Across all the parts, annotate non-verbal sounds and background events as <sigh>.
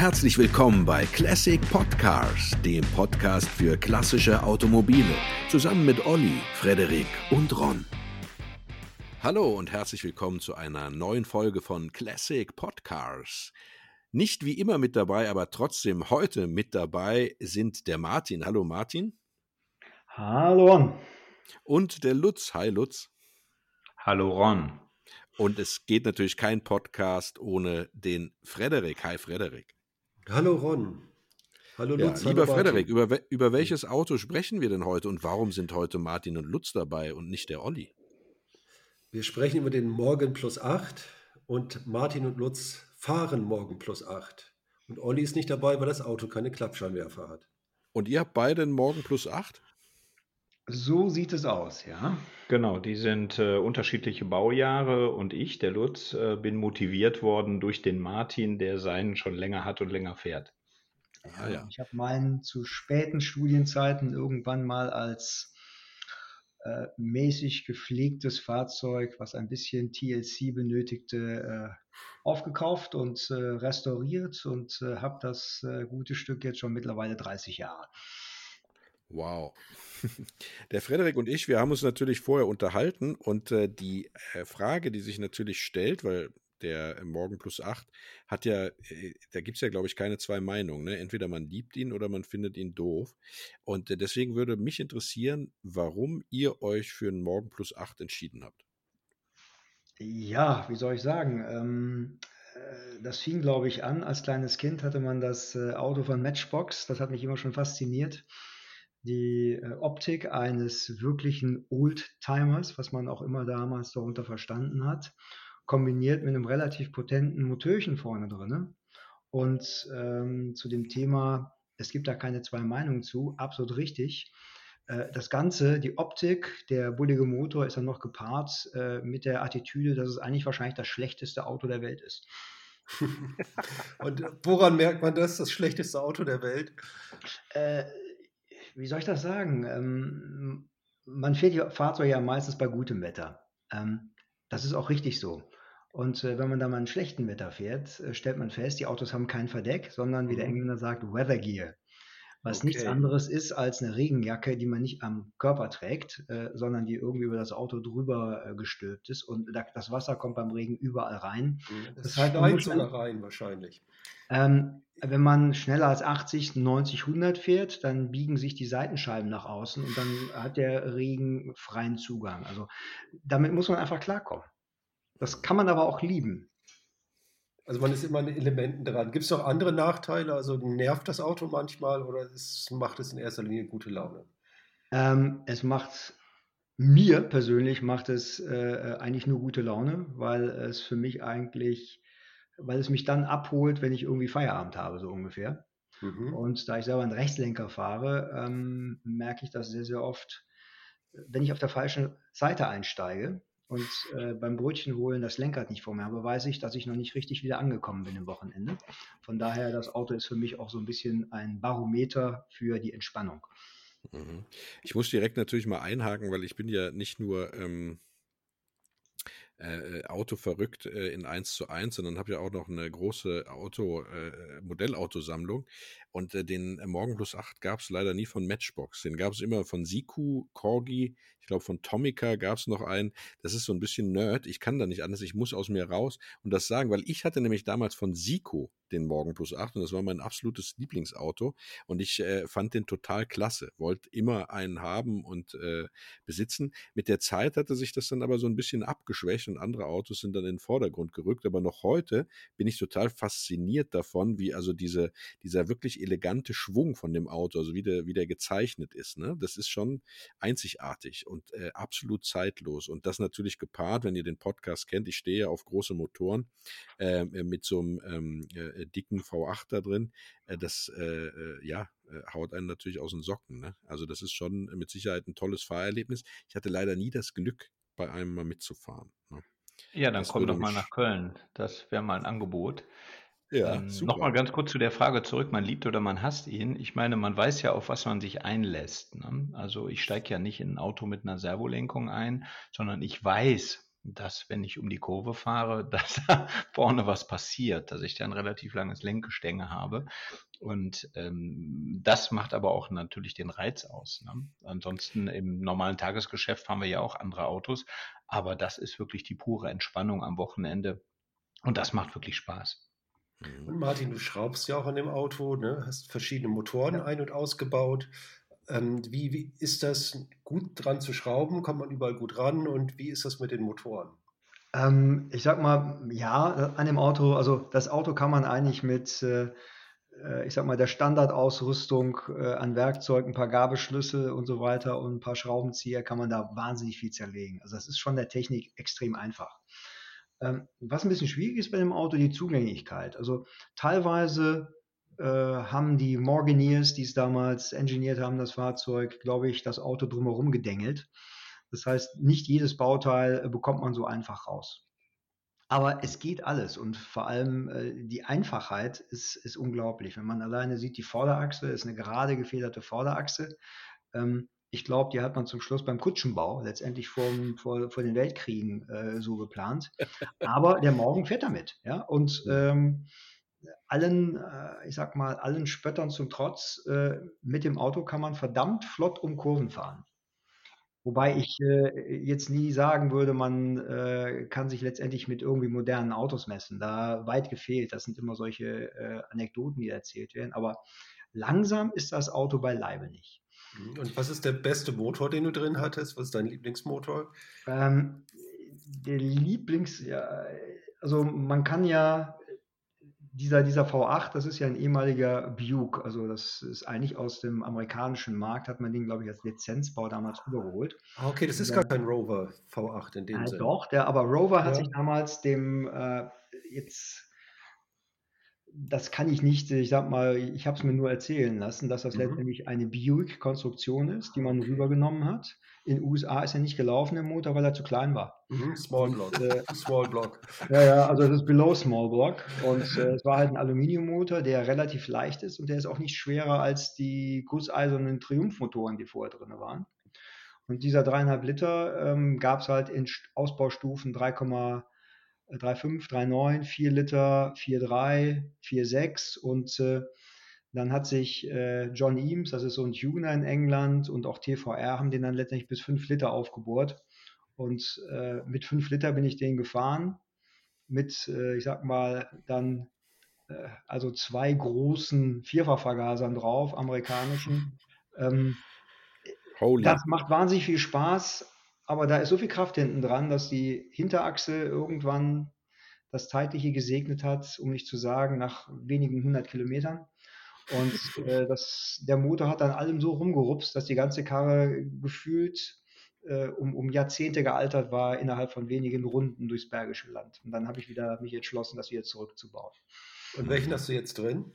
Herzlich willkommen bei Classic Podcars, dem Podcast für klassische Automobile, zusammen mit Olli, Frederik und Ron. Hallo und herzlich willkommen zu einer neuen Folge von Classic Podcars. Nicht wie immer mit dabei, aber trotzdem heute mit dabei sind der Martin. Hallo Martin. Hallo Ron. Und der Lutz. Hi Lutz. Hallo Ron. Und es geht natürlich kein Podcast ohne den Frederik. Hi Frederik. Hallo Ron. Hallo Lutz. Ja, lieber hallo Frederik, über, über welches Auto sprechen wir denn heute und warum sind heute Martin und Lutz dabei und nicht der Olli? Wir sprechen über den Morgen plus 8 und Martin und Lutz fahren Morgen plus 8. Und Olli ist nicht dabei, weil das Auto keine Klappscheinwerfer hat. Und ihr habt beide einen Morgen plus 8? So sieht es aus, ja. Genau, die sind äh, unterschiedliche Baujahre und ich, der Lutz, äh, bin motiviert worden durch den Martin, der seinen schon länger hat und länger fährt. Ah, ja. Ich habe meinen zu späten Studienzeiten irgendwann mal als äh, mäßig gepflegtes Fahrzeug, was ein bisschen TLC benötigte, äh, aufgekauft und äh, restauriert und äh, habe das äh, gute Stück jetzt schon mittlerweile 30 Jahre. Wow. <laughs> Der Frederik und ich, wir haben uns natürlich vorher unterhalten und äh, die Frage, die sich natürlich stellt, weil der Morgen plus 8 hat ja, äh, da gibt es ja, glaube ich, keine zwei Meinungen. Ne? Entweder man liebt ihn oder man findet ihn doof. Und äh, deswegen würde mich interessieren, warum ihr euch für einen Morgen plus 8 entschieden habt. Ja, wie soll ich sagen? Ähm, äh, das fing, glaube ich, an. Als kleines Kind hatte man das Auto von Matchbox. Das hat mich immer schon fasziniert die Optik eines wirklichen Oldtimers, was man auch immer damals darunter verstanden hat kombiniert mit einem relativ potenten Motörchen vorne drin. Und ähm, zu dem Thema, es gibt da keine zwei Meinungen zu, absolut richtig. Äh, das Ganze, die Optik, der bullige Motor ist dann noch gepaart äh, mit der Attitüde, dass es eigentlich wahrscheinlich das schlechteste Auto der Welt ist. <laughs> Und woran merkt man das, das schlechteste Auto der Welt? Äh, wie soll ich das sagen? Ähm, man fährt die Fahrzeuge ja meistens bei gutem Wetter. Ähm, das ist auch richtig so. Und äh, wenn man da mal in schlechten Wetter fährt, äh, stellt man fest, die Autos haben kein Verdeck, sondern wie der mhm. Engländer sagt, Weather Gear. Was okay. nichts anderes ist als eine Regenjacke, die man nicht am Körper trägt, äh, sondern die irgendwie über das Auto drüber äh, gestülpt ist. Und da, das Wasser kommt beim Regen überall rein. Mhm. Das, das heißt, schneit sogar rein wahrscheinlich. Ähm, wenn man schneller als 80, 90, 100 fährt, dann biegen sich die Seitenscheiben nach außen und dann hat der Regen freien Zugang. Also damit muss man einfach klarkommen. Das kann man aber auch lieben. Also man ist immer an Elementen dran. Gibt es noch andere Nachteile? Also nervt das Auto manchmal oder es macht es in erster Linie gute Laune? Ähm, es macht mir persönlich macht es äh, eigentlich nur gute Laune, weil es für mich eigentlich, weil es mich dann abholt, wenn ich irgendwie Feierabend habe, so ungefähr. Mhm. Und da ich selber einen Rechtslenker fahre, ähm, merke ich das sehr, sehr oft, wenn ich auf der falschen Seite einsteige, und äh, beim Brötchen holen das Lenkrad nicht vor mir habe, weiß ich, dass ich noch nicht richtig wieder angekommen bin am Wochenende. Von daher, das Auto ist für mich auch so ein bisschen ein Barometer für die Entspannung. Mhm. Ich muss direkt natürlich mal einhaken, weil ich bin ja nicht nur ähm, äh, Auto verrückt äh, in 1 zu 1, sondern habe ja auch noch eine große Auto, äh, Modellautosammlung. Und äh, den Morgen Plus 8 gab es leider nie von Matchbox. Den gab es immer von Siku, Corgi, ich glaube von Tomica gab es noch einen. Das ist so ein bisschen Nerd. Ich kann da nicht anders. Ich muss aus mir raus und das sagen, weil ich hatte nämlich damals von Siku den Morgen Plus 8 und das war mein absolutes Lieblingsauto und ich äh, fand den total klasse. Wollte immer einen haben und äh, besitzen. Mit der Zeit hatte sich das dann aber so ein bisschen abgeschwächt und andere Autos sind dann in den Vordergrund gerückt. Aber noch heute bin ich total fasziniert davon, wie also diese, dieser wirklich elegante Schwung von dem Auto, also wie der, wie der gezeichnet ist. Ne? Das ist schon einzigartig und äh, absolut zeitlos. Und das natürlich gepaart, wenn ihr den Podcast kennt, ich stehe ja auf große Motoren äh, mit so einem ähm, äh, dicken V8 da drin. Äh, das äh, äh, ja, haut einen natürlich aus den Socken. Ne? Also das ist schon mit Sicherheit ein tolles Fahrerlebnis. Ich hatte leider nie das Glück, bei einem mal mitzufahren. Ne? Ja, dann das komm doch mal nach Köln. Das wäre mal ein Angebot. Ja, ähm, Nochmal ganz kurz zu der Frage zurück, man liebt oder man hasst ihn. Ich meine, man weiß ja, auf was man sich einlässt. Ne? Also ich steige ja nicht in ein Auto mit einer Servolenkung ein, sondern ich weiß, dass wenn ich um die Kurve fahre, <laughs> dass da vorne was passiert, dass ich dann relativ langes Lenkgestänge habe. Und ähm, das macht aber auch natürlich den Reiz aus. Ne? Ansonsten im normalen Tagesgeschäft fahren wir ja auch andere Autos, aber das ist wirklich die pure Entspannung am Wochenende und das macht wirklich Spaß. Mhm. Und Martin, du schraubst ja auch an dem Auto, ne? hast verschiedene Motoren ja. ein- und ausgebaut. Ähm, wie, wie ist das gut dran zu schrauben? Kommt man überall gut ran? Und wie ist das mit den Motoren? Ähm, ich sag mal, ja, an dem Auto, also das Auto kann man eigentlich mit, äh, äh ich sag mal, der Standardausrüstung äh, an Werkzeug, ein paar Gabelschlüssel und so weiter und ein paar Schraubenzieher kann man da wahnsinnig viel zerlegen. Also das ist schon der Technik extrem einfach. Ähm, was ein bisschen schwierig ist bei dem Auto, die Zugänglichkeit. Also teilweise äh, haben die Morganiers, die es damals engineert haben, das Fahrzeug, glaube ich, das Auto drumherum gedengelt. Das heißt, nicht jedes Bauteil äh, bekommt man so einfach raus. Aber es geht alles und vor allem äh, die Einfachheit ist, ist unglaublich. Wenn man alleine sieht, die Vorderachse ist eine gerade gefederte Vorderachse. Ähm, ich glaube, die hat man zum Schluss beim Kutschenbau letztendlich vor, vor, vor den Weltkriegen äh, so geplant. Aber der Morgen fährt damit. Ja? Und ähm, allen, äh, ich sag mal, allen Spöttern zum Trotz, äh, mit dem Auto kann man verdammt flott um Kurven fahren. Wobei ich äh, jetzt nie sagen würde, man äh, kann sich letztendlich mit irgendwie modernen Autos messen. Da weit gefehlt. Das sind immer solche äh, Anekdoten, die erzählt werden. Aber langsam ist das Auto beileibe nicht. Und was ist der beste Motor, den du drin hattest? Was ist dein Lieblingsmotor? Ähm, der Lieblings, ja, also man kann ja dieser, dieser V8, das ist ja ein ehemaliger Buick, also das ist eigentlich aus dem amerikanischen Markt, hat man den, glaube ich, als Lizenzbau damals übergeholt. Ah, okay, das ist gar kein Rover V8 in dem äh, Sinne. Doch, der, aber Rover hat sich damals dem, äh, jetzt, das kann ich nicht, ich sag mal, ich habe es mir nur erzählen lassen, dass das mhm. letztendlich eine Buick-Konstruktion ist, die man rübergenommen hat in den USA ist er nicht gelaufen, der Motor, weil er zu klein war. Mhm, Small Block. Äh, <laughs> Small Block. Ja, ja, also das ist below Small Block. Und äh, es war halt ein Aluminiummotor, der relativ leicht ist und der ist auch nicht schwerer als die gusseisernen Triumphmotoren, die vorher drin waren. Und dieser dreieinhalb Liter ähm, gab es halt in Ausbaustufen 3,35, 3,9, 4 Liter, 4,3, 4,6 und äh, dann hat sich äh, John Eames, das ist so ein Tuner in England, und auch TVR haben den dann letztendlich bis 5 Liter aufgebohrt. Und äh, mit 5 Liter bin ich den gefahren. Mit, äh, ich sag mal, dann äh, also zwei großen Vierfachvergasern drauf, amerikanischen. Ähm, das macht wahnsinnig viel Spaß, aber da ist so viel Kraft hinten dran, dass die Hinterachse irgendwann das Zeitliche gesegnet hat, um nicht zu sagen, nach wenigen hundert Kilometern. Und äh, das, der Motor hat dann allem so rumgerupst, dass die ganze Karre gefühlt äh, um, um Jahrzehnte gealtert war innerhalb von wenigen Runden durchs Bergische Land. Und dann habe ich wieder mich entschlossen, das wieder zurückzubauen. Und welchen hast du jetzt drin?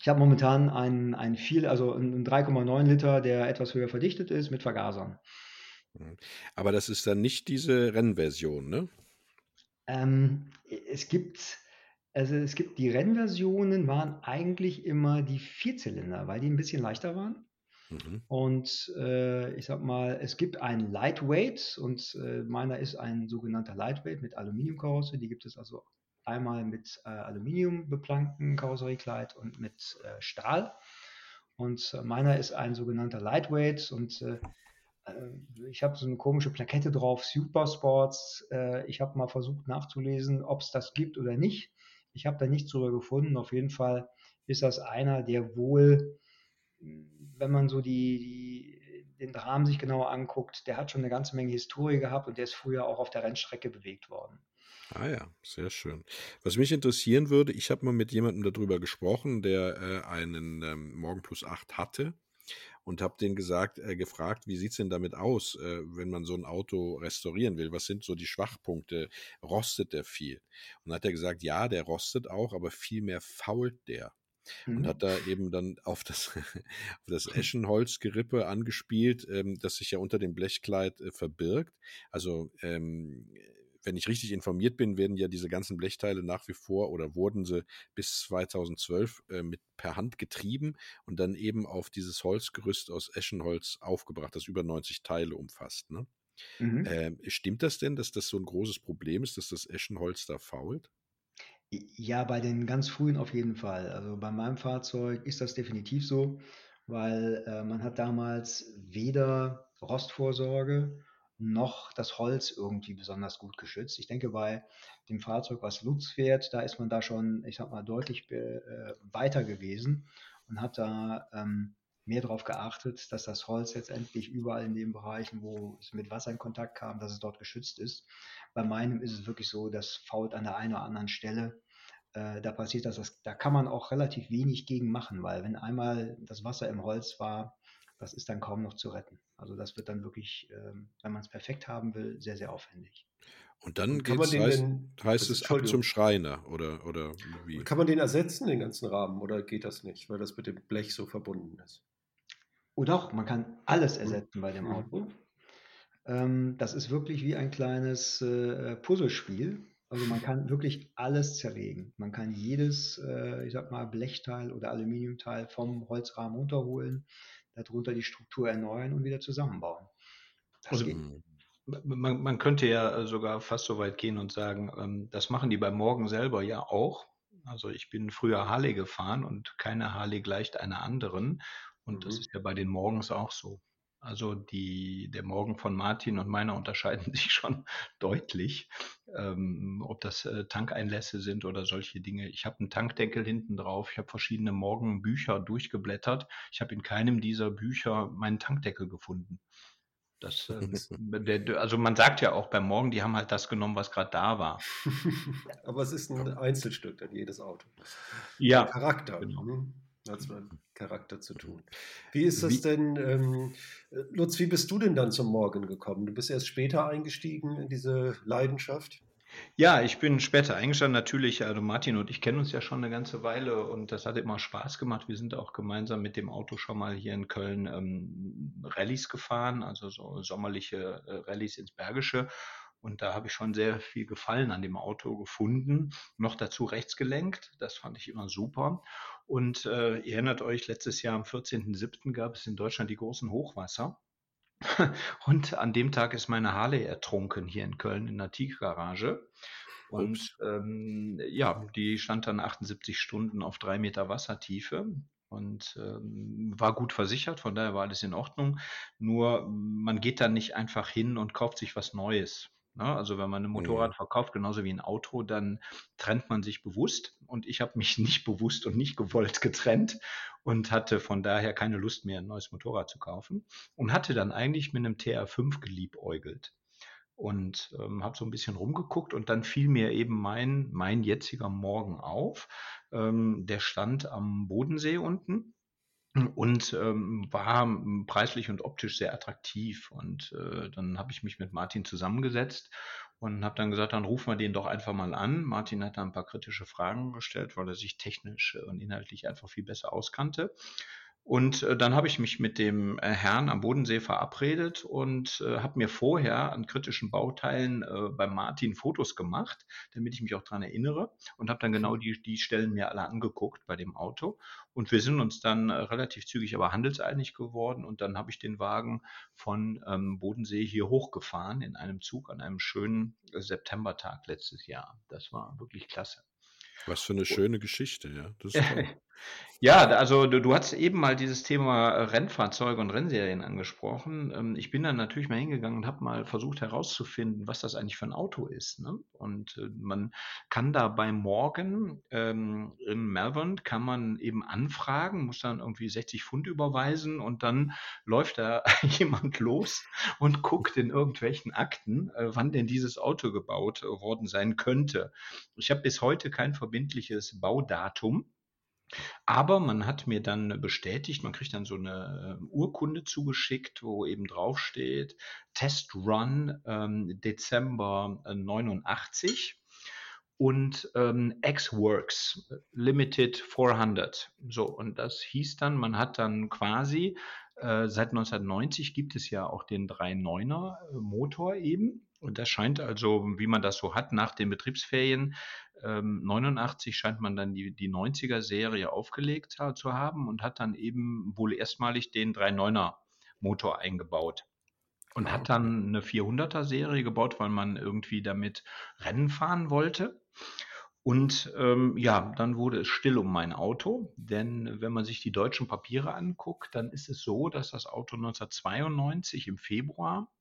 Ich habe momentan einen, einen viel, also einen 3,9 Liter, der etwas höher verdichtet ist, mit Vergasern. Mhm. Aber das ist dann nicht diese Rennversion, ne? Ähm, es gibt also es gibt die Rennversionen waren eigentlich immer die Vierzylinder, weil die ein bisschen leichter waren. Mhm. Und äh, ich sag mal, es gibt einen Lightweight und äh, meiner ist ein sogenannter Lightweight mit Aluminiumkarosse. Die gibt es also einmal mit äh, Aluminium beplankten Karosseriekleid und mit äh, Stahl. Und äh, meiner ist ein sogenannter Lightweight und äh, ich habe so eine komische Plakette drauf, Super Sports. ich habe mal versucht nachzulesen, ob es das gibt oder nicht. Ich habe da nichts drüber gefunden. Auf jeden Fall ist das einer, der wohl, wenn man so die, die, den Rahmen sich genauer anguckt, der hat schon eine ganze Menge Historie gehabt und der ist früher auch auf der Rennstrecke bewegt worden. Ah ja, sehr schön. Was mich interessieren würde, ich habe mal mit jemandem darüber gesprochen, der äh, einen ähm, Morgen Plus 8 hatte und habe den gesagt, äh, gefragt, wie sieht's denn damit aus, äh, wenn man so ein Auto restaurieren will? Was sind so die Schwachpunkte? Rostet der viel? Und dann hat er gesagt, ja, der rostet auch, aber viel mehr fault der. Mhm. Und hat da eben dann auf das, <laughs> auf das Eschenholzgerippe angespielt, ähm, das sich ja unter dem Blechkleid äh, verbirgt. Also ähm, wenn ich richtig informiert bin, werden ja diese ganzen Blechteile nach wie vor oder wurden sie bis 2012 äh, mit per Hand getrieben und dann eben auf dieses Holzgerüst aus Eschenholz aufgebracht, das über 90 Teile umfasst. Ne? Mhm. Ähm, stimmt das denn, dass das so ein großes Problem ist, dass das Eschenholz da fault? Ja, bei den ganz frühen auf jeden Fall. Also bei meinem Fahrzeug ist das definitiv so, weil äh, man hat damals weder Rostvorsorge noch das Holz irgendwie besonders gut geschützt. Ich denke, bei dem Fahrzeug, was Lutz fährt, da ist man da schon, ich sag mal, deutlich äh, weiter gewesen und hat da ähm, mehr darauf geachtet, dass das Holz letztendlich überall in den Bereichen, wo es mit Wasser in Kontakt kam, dass es dort geschützt ist. Bei meinem ist es wirklich so, das fault an der einen oder anderen Stelle. Äh, da passiert das, das, da kann man auch relativ wenig gegen machen, weil wenn einmal das Wasser im Holz war, das ist dann kaum noch zu retten. Also das wird dann wirklich, ähm, wenn man es perfekt haben will, sehr, sehr aufwendig. Und dann und geht's, heißt, denn, heißt es ab zum Schreiner oder, oder wie? Kann man den ersetzen, den ganzen Rahmen, oder geht das nicht, weil das mit dem Blech so verbunden ist? Oh doch, man kann alles mhm. ersetzen bei dem mhm. Auto. Ähm, das ist wirklich wie ein kleines äh, Puzzlespiel. Also man kann wirklich alles zerlegen. Man kann jedes, äh, ich sag mal, Blechteil oder Aluminiumteil vom Holzrahmen runterholen darunter die Struktur erneuern und wieder zusammenbauen. Das also, geht. Man, man, könnte ja sogar fast so weit gehen und sagen, ähm, das machen die bei Morgen selber ja auch. Also ich bin früher Harley gefahren und keine Harley gleicht einer anderen. Und mhm. das ist ja bei den Morgens auch so. Also die, der Morgen von Martin und meiner <laughs> unterscheiden sich schon deutlich, ähm, ob das äh, Tankeinlässe sind oder solche Dinge. Ich habe einen Tankdeckel hinten drauf, ich habe verschiedene Morgenbücher durchgeblättert. Ich habe in keinem dieser Bücher meinen Tankdeckel gefunden. Das, äh, <laughs> also man sagt ja auch beim Morgen, die haben halt das genommen, was gerade da war. <laughs> Aber es ist ein Einzelstück dann jedes Auto. Ja. Charakter. Genau. Mhm hat es mit Charakter zu tun. Wie ist das wie, denn, ähm, Lutz, wie bist du denn dann zum Morgen gekommen? Du bist erst später eingestiegen in diese Leidenschaft? Ja, ich bin später eingestanden. Natürlich, also Martin und ich kennen uns ja schon eine ganze Weile und das hat immer Spaß gemacht. Wir sind auch gemeinsam mit dem Auto schon mal hier in Köln ähm, Rallyes gefahren, also so sommerliche äh, Rallyes ins Bergische. Und da habe ich schon sehr viel Gefallen an dem Auto gefunden. Noch dazu rechts gelenkt. Das fand ich immer super. Und äh, ihr erinnert euch, letztes Jahr am 14.07. gab es in Deutschland die großen Hochwasser. <laughs> Und an dem Tag ist meine Harley ertrunken hier in Köln in der Tiefgarage. Und ähm, ja, die stand dann 78 Stunden auf drei Meter Wassertiefe und ähm, war gut versichert, von daher war alles in Ordnung. Nur man geht dann nicht einfach hin und kauft sich was Neues. Ne? Also wenn man ein Motorrad mhm. verkauft, genauso wie ein Auto, dann trennt man sich bewusst. Und ich habe mich <laughs> nicht bewusst und nicht gewollt getrennt und hatte von daher keine Lust mehr, ein neues Motorrad zu kaufen. Und hatte dann eigentlich mit einem TR5 geliebäugelt. Und ähm, habe so ein bisschen rumgeguckt und dann fiel mir eben mein, mein jetziger Morgen auf. Ähm, der stand am Bodensee unten und ähm, war preislich und optisch sehr attraktiv. Und äh, dann habe ich mich mit Martin zusammengesetzt und habe dann gesagt, dann rufen wir den doch einfach mal an. Martin hat da ein paar kritische Fragen gestellt, weil er sich technisch und inhaltlich einfach viel besser auskannte. Und äh, dann habe ich mich mit dem äh, Herrn am Bodensee verabredet und äh, habe mir vorher an kritischen Bauteilen äh, beim Martin Fotos gemacht, damit ich mich auch daran erinnere und habe dann genau die, die Stellen mir alle angeguckt bei dem Auto. Und wir sind uns dann äh, relativ zügig aber handelseinig geworden und dann habe ich den Wagen von ähm, Bodensee hier hochgefahren in einem Zug an einem schönen äh, Septembertag letztes Jahr. Das war wirklich klasse. Was für eine schöne Geschichte, ja. Das ist. <laughs> Ja, also du, du hast eben mal dieses Thema äh, Rennfahrzeuge und Rennserien angesprochen. Ähm, ich bin dann natürlich mal hingegangen und habe mal versucht herauszufinden, was das eigentlich für ein Auto ist. Ne? Und äh, man kann da bei Morgan ähm, in Melbourne kann man eben anfragen, muss dann irgendwie 60 Pfund überweisen und dann läuft da <laughs> jemand los und guckt in irgendwelchen Akten, äh, wann denn dieses Auto gebaut worden sein könnte. Ich habe bis heute kein verbindliches Baudatum. Aber man hat mir dann bestätigt, man kriegt dann so eine äh, Urkunde zugeschickt, wo eben draufsteht, Test Run ähm, Dezember 89 und ähm, X-Works Limited 400. So, und das hieß dann, man hat dann quasi, äh, seit 1990 gibt es ja auch den 3.9er äh, Motor eben. Und das scheint also, wie man das so hat, nach den Betriebsferien ähm, 89 scheint man dann die, die 90er-Serie aufgelegt zu haben und hat dann eben wohl erstmalig den 3.9er Motor eingebaut. und hat dann eine 400er Serie gebaut, weil man irgendwie damit Rennen fahren wollte. Und ähm, ja, dann wurde es still um mein Auto, denn wenn man sich die deutschen Papiere anguckt, dann ist es so, dass das Auto 1992 im Februar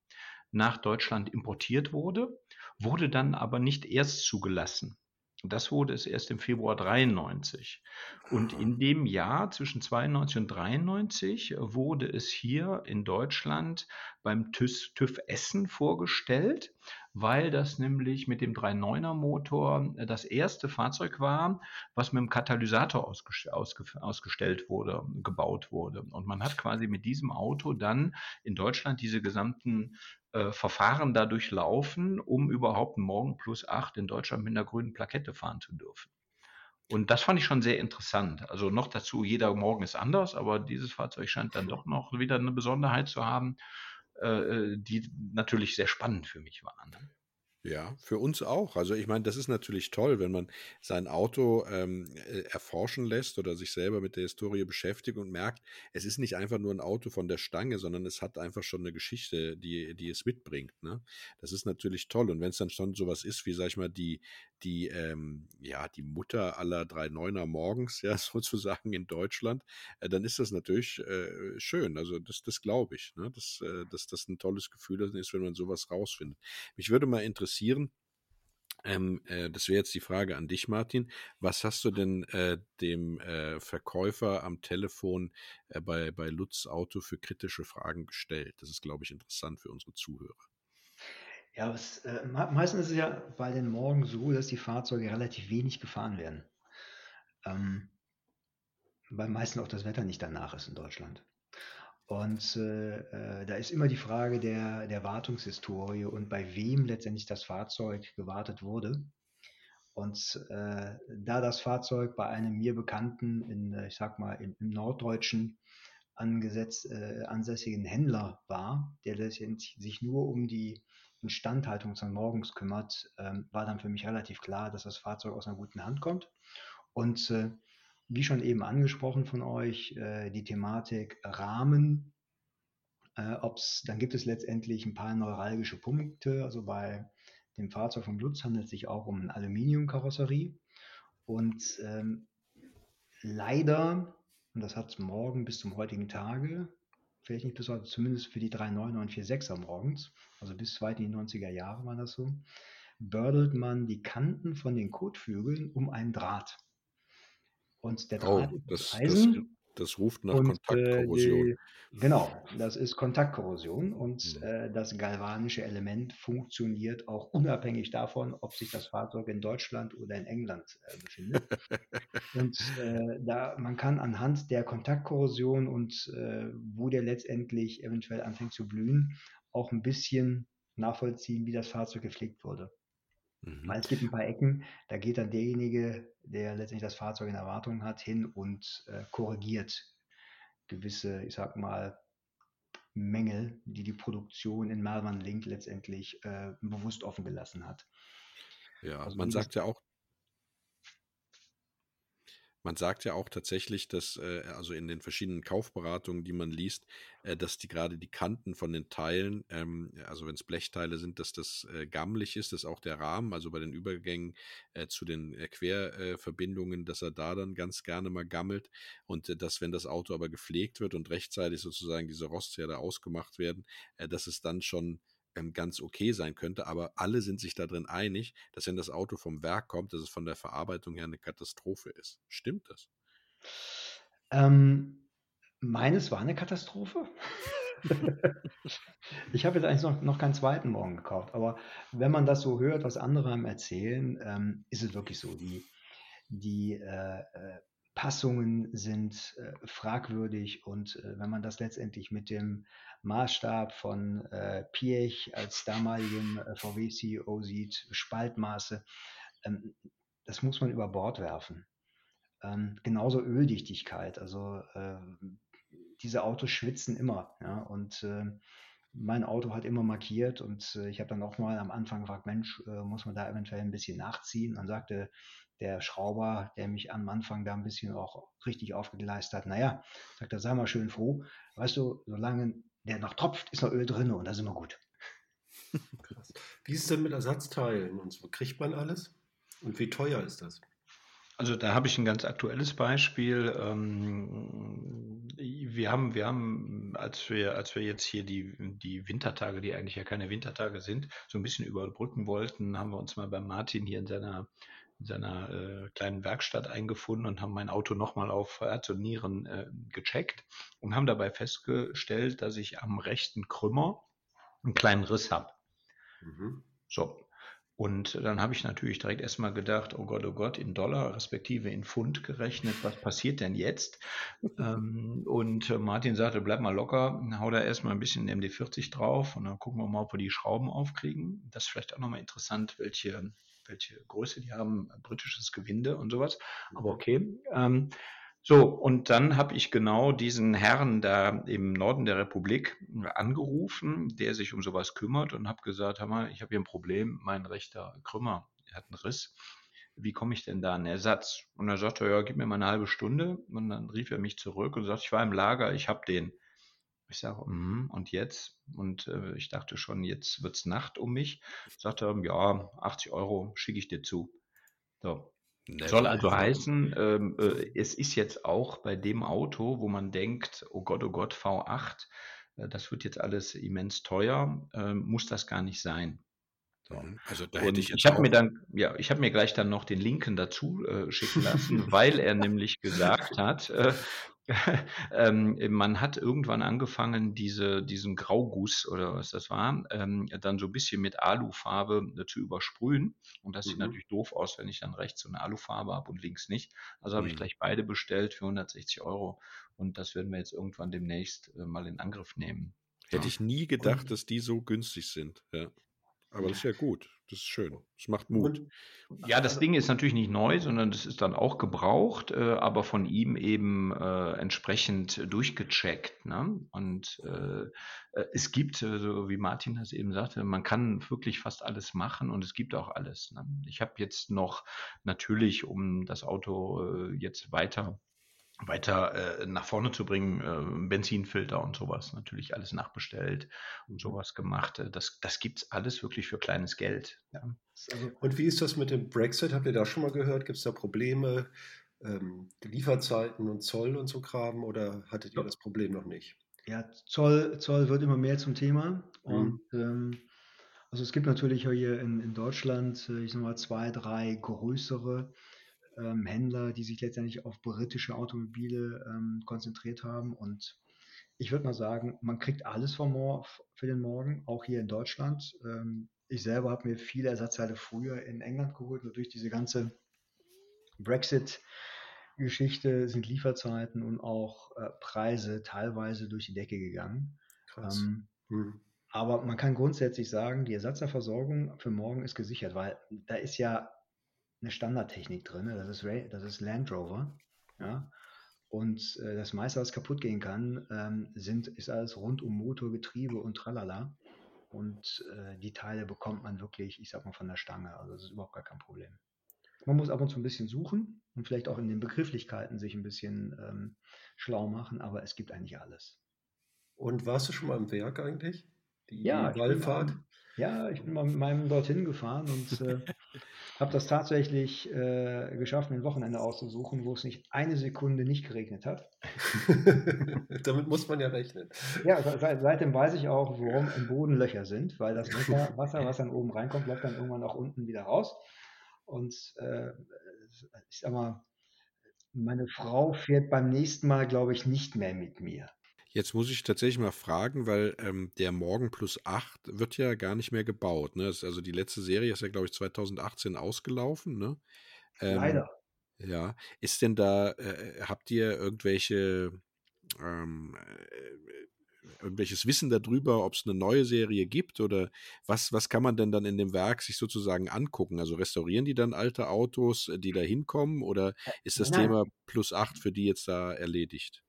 nach Deutschland importiert wurde, wurde dann aber nicht erst zugelassen. Das wurde es erst im Februar 93. Und in dem Jahr zwischen 92 und 93 wurde es hier in Deutschland beim TÜV, TÜV Essen vorgestellt, weil das nämlich mit dem 3.9er Motor das erste Fahrzeug war, was mit dem Katalysator ausgestellt wurde, gebaut wurde. Und man hat quasi mit diesem Auto dann in Deutschland diese gesamten äh, Verfahren da durchlaufen, um überhaupt morgen plus acht in Deutschland mit einer grünen Plakette fahren zu dürfen. Und das fand ich schon sehr interessant. Also noch dazu, jeder Morgen ist anders, aber dieses Fahrzeug scheint dann doch noch wieder eine Besonderheit zu haben, äh, äh die natürlich sehr spannend für mich war. Ne? Ja, für uns auch. Also ich meine, das ist natürlich toll, wenn man sein Auto ähm, äh, erforschen lässt oder sich selber mit der Historie beschäftigt und merkt, es ist nicht einfach nur ein Auto von der Stange, sondern es hat einfach schon eine Geschichte, die, die es mitbringt. Ne? Das ist natürlich toll. Und wenn es dann schon sowas ist, wie, sag ich mal, die, die, ähm, ja, die Mutter aller drei Neuner morgens, ja, <laughs> sozusagen in Deutschland, äh, dann ist das natürlich äh, schön. Also das, das glaube ich, ne? dass, äh, dass das ein tolles Gefühl ist, wenn man sowas rausfindet. Mich würde mal interessieren. Ähm, äh, das wäre jetzt die Frage an dich, Martin. Was hast du denn äh, dem äh, Verkäufer am Telefon äh, bei, bei Lutz Auto für kritische Fragen gestellt? Das ist, glaube ich, interessant für unsere Zuhörer. Ja, was, äh, meistens ist es ja bei den Morgen so, dass die Fahrzeuge relativ wenig gefahren werden. Ähm, weil meistens auch das Wetter nicht danach ist in Deutschland. Und äh, äh, da ist immer die Frage der, der Wartungshistorie und bei wem letztendlich das Fahrzeug gewartet wurde. Und äh, da das Fahrzeug bei einem mir bekannten, in, äh, ich sag mal, im, im Norddeutschen angesetzt, äh, ansässigen Händler war, der sich nur um die Instandhaltung von morgens kümmert, ähm, war dann für mich relativ klar, dass das Fahrzeug aus einer guten Hand kommt. Und äh, wie schon eben angesprochen von euch, äh, die Thematik Rahmen. Äh, ob's, dann gibt es letztendlich ein paar neuralgische Punkte. Also bei dem Fahrzeug vom Lutz handelt es sich auch um eine Aluminiumkarosserie. Und ähm, leider, und das hat es morgen bis zum heutigen Tage, vielleicht nicht bis heute, zumindest für die 3.9er und 4.6er morgens, also bis weit in die 90er Jahre war das so, bördelt man die Kanten von den Kotflügeln um einen Draht. Und der Draht oh, das, Eisen. Das, ruft nach und, Kontaktkorrosion. Äh, die, genau, das ist Kontaktkorrosion und mhm. äh, das galvanische Element funktioniert auch unabhängig davon, ob sich das Fahrzeug in Deutschland oder in England äh, befindet. und <laughs> äh, da man kann anhand der Kontaktkorrosion und äh, wo der letztendlich eventuell anfängt zu blühen, auch ein bisschen nachvollziehen, wie das Fahrzeug gepflegt wurde. Mhm. Weil es gibt ein paar Ecken, da geht dann derjenige, der letztendlich das Fahrzeug in Erwartung hat, hin und äh, korrigiert gewisse, ich sag mal, Mängel, die die Produktion in Malvan Link letztendlich äh, bewusst offen gelassen hat. Ja, also man sagt ja auch, man sagt ja auch tatsächlich, dass, äh, also in den verschiedenen Kaufberatungen, die man liest, äh, dass die gerade die Kanten von den Teilen, ähm, also wenn es Blechteile sind, dass das äh, gammelig ist, dass auch der Rahmen, also bei den Übergängen äh, zu den äh, Querverbindungen, dass er da dann ganz gerne mal gammelt und äh, dass, wenn das Auto aber gepflegt wird und rechtzeitig sozusagen diese Rostherde ausgemacht werden, äh, dass es dann schon ähm, ganz okay sein könnte, aber alle sind sich darin einig, dass wenn das Auto vom Werk kommt, dass es von der Verarbeitung her eine Katastrophe ist. Stimmt das? Ähm, meines war eine Katastrophe. <laughs> ich habe jetzt eigentlich noch, noch keinen zweiten Morgen gekauft, aber wenn man das so hört, was andere einem erzählen, ähm, ist es wirklich so. Die, die äh, äh Passungen sind äh, fragwürdig und äh, wenn man das letztendlich mit dem Maßstab von äh, Piech als damaligen äh, VW-CEO sieht, Spaltmaße, ähm, das muss man über Bord werfen. Ähm, genauso Öldichtigkeit, also äh, diese Autos schwitzen immer. Ja, und äh, mein Auto hat immer markiert und äh, ich habe dann auch mal am Anfang gefragt, Mensch, muss man da eventuell ein bisschen nachziehen? Dann sagte der Schrauber, der mich am Anfang da ein bisschen auch richtig aufgegleist hat, naja, sagt er, sei mal schön froh, weißt du, solange der noch tropft, ist noch Öl drin und da sind wir gut. <laughs> Krass. Wie ist es denn mit Ersatzteilen und so? Kriegt man alles? Und wie teuer ist das? Also da habe ich ein ganz aktuelles Beispiel. Ähm, wir haben, wir haben, als wir, als wir jetzt hier die, die Wintertage, die eigentlich ja keine Wintertage sind, so ein bisschen überbrücken wollten, haben wir uns mal bei Martin hier in seiner, in seiner äh, kleinen Werkstatt eingefunden und haben mein Auto nochmal auf Herz und Nieren äh, gecheckt und haben dabei festgestellt, dass ich am rechten Krümmer einen kleinen Riss habe. Mhm. So, und dann habe ich natürlich direkt erstmal gedacht, oh Gott, oh Gott, in Dollar respektive in Pfund gerechnet, was passiert denn jetzt? ähm, und Martin sagte, bleib mal locker, hau da erstmal ein bisschen MD40 drauf und dann gucken wir mal, ob wir die Schrauben aufkriegen. Das ist vielleicht auch nochmal interessant, welche, welche Größe die haben, britisches Gewinde und sowas. Aber mhm. okay. Ähm, so, und dann habe ich genau diesen Herrn da im Norden der Republik angerufen, der sich um sowas kümmert und habe gesagt, hör mal, ich habe hier ein Problem, mein rechter Krümmer, der hat einen Riss. Wie komme ich denn da an Ersatz? Und er sagte, ja, gib mir mal eine halbe Stunde. Und dann rief er mich zurück und sagte, ich war im Lager, ich habe den. Ich sage, mm, und jetzt? Und äh, ich dachte schon, jetzt wird's Nacht um mich. Sagte, ja, 80 Euro schicke ich dir zu. So, Never Soll also heißen, ähm, äh, es ist jetzt auch bei dem Auto, wo man denkt, oh Gott, oh Gott, V8, äh, das wird jetzt alles immens teuer, äh, muss das gar nicht sein. So. Mhm. Also da hätte ich, ich habe mir dann, ja, ich habe mir gleich dann noch den Linken dazu äh, schicken lassen, <laughs> weil er nämlich gesagt hat, äh, <laughs> ähm, man hat irgendwann angefangen, diese, diesen Grauguss oder was das war, ähm, dann so ein bisschen mit Alufarbe äh, zu übersprühen. Und das mhm. sieht natürlich doof aus, wenn ich dann rechts so eine Alufarbe habe und links nicht. Also habe ich mhm. gleich beide bestellt für 160 Euro. Und das werden wir jetzt irgendwann demnächst äh, mal in Angriff nehmen. Hätte ja. ich nie gedacht, und, dass die so günstig sind. Ja. Aber das ist ja gut. Das ist schön. Das macht Mut. Ja, das Ding ist natürlich nicht neu, sondern das ist dann auch gebraucht, äh, aber von ihm eben äh, entsprechend durchgecheckt. Ne? Und äh, äh es gibt, äh, so wie Martin das eben sagte, man kann wirklich fast alles machen und es gibt auch alles. Ne? Ich habe jetzt noch natürlich, um das Auto äh, jetzt weiter weiter äh, nach vorne zu bringen, äh, Benzinfilter und sowas, natürlich alles nachbestellt und sowas gemacht. Äh, das, das gibt es alles wirklich für kleines Geld. Ja. Also, und wie ist das mit dem Brexit? Habt ihr da schon mal gehört? Gibt es da Probleme, ähm, Lieferzeiten und Zoll und so Kram oder hattet ihr das Problem noch nicht? Ja, Zoll, Zoll wird immer mehr zum Thema. Mhm. Und ähm, also es gibt natürlich hier in, in Deutschland, äh, ich sag mal, zwei, drei größere ähm, Händler, die sich letztendlich auf britische Automobile ähm, konzentriert haben. Und ich würde mal sagen, man kriegt alles für den Morgen, auch hier in Deutschland. Ähm, ich selber habe mir viele Ersatzteile früher in England geholt, nur durch diese ganze Brexit-Geschichte sind Lieferzeiten und auch äh, Preise teilweise durch die Decke gegangen. Krass. Ähm, hm. Aber man kann grundsätzlich sagen, die Ersatzteilversorgung für morgen ist gesichert, weil da ist ja eine Standardtechnik drin. Das ist, Ray, das ist Land Rover. Ja? Und äh, das meiste, was kaputt gehen kann, ähm, sind, ist alles rund um Motor, Getriebe und tralala. Und äh, die Teile bekommt man wirklich, ich sag mal, von der Stange. Also das ist überhaupt gar kein Problem. Man muss ab und zu ein bisschen suchen und vielleicht auch in den Begrifflichkeiten sich ein bisschen ähm, schlau machen, aber es gibt eigentlich alles. Und warst du schon mal im Werk eigentlich? Die ja, Wallfahrt? Ja, ich bin mal mit meinem dorthin gefahren und äh, <laughs> habe das tatsächlich äh, geschafft, mir ein Wochenende auszusuchen, wo es nicht eine Sekunde nicht geregnet hat. <laughs> Damit muss man ja rechnen. Ja, seit, seitdem weiß ich auch, warum im Boden Löcher sind, weil das Wasser, <laughs> Wasser, was dann oben reinkommt, läuft dann irgendwann auch unten wieder raus. Und äh, ich sag mal, meine Frau fährt beim nächsten Mal, glaube ich, nicht mehr mit mir. Jetzt muss ich tatsächlich mal fragen, weil ähm, der Morgen plus 8 wird ja gar nicht mehr gebaut. Ne? also die letzte Serie ist ja, glaube ich, 2018 ausgelaufen. Ne? Ähm, Leider. Ja. Ist denn da, äh, habt ihr irgendwelche, ähm, äh, irgendwelches Wissen darüber, ob es eine neue Serie gibt oder was, was kann man denn dann in dem Werk sich sozusagen angucken? Also restaurieren die dann alte Autos, die da hinkommen oder äh, ist das Nein. Thema plus 8 für die jetzt da erledigt?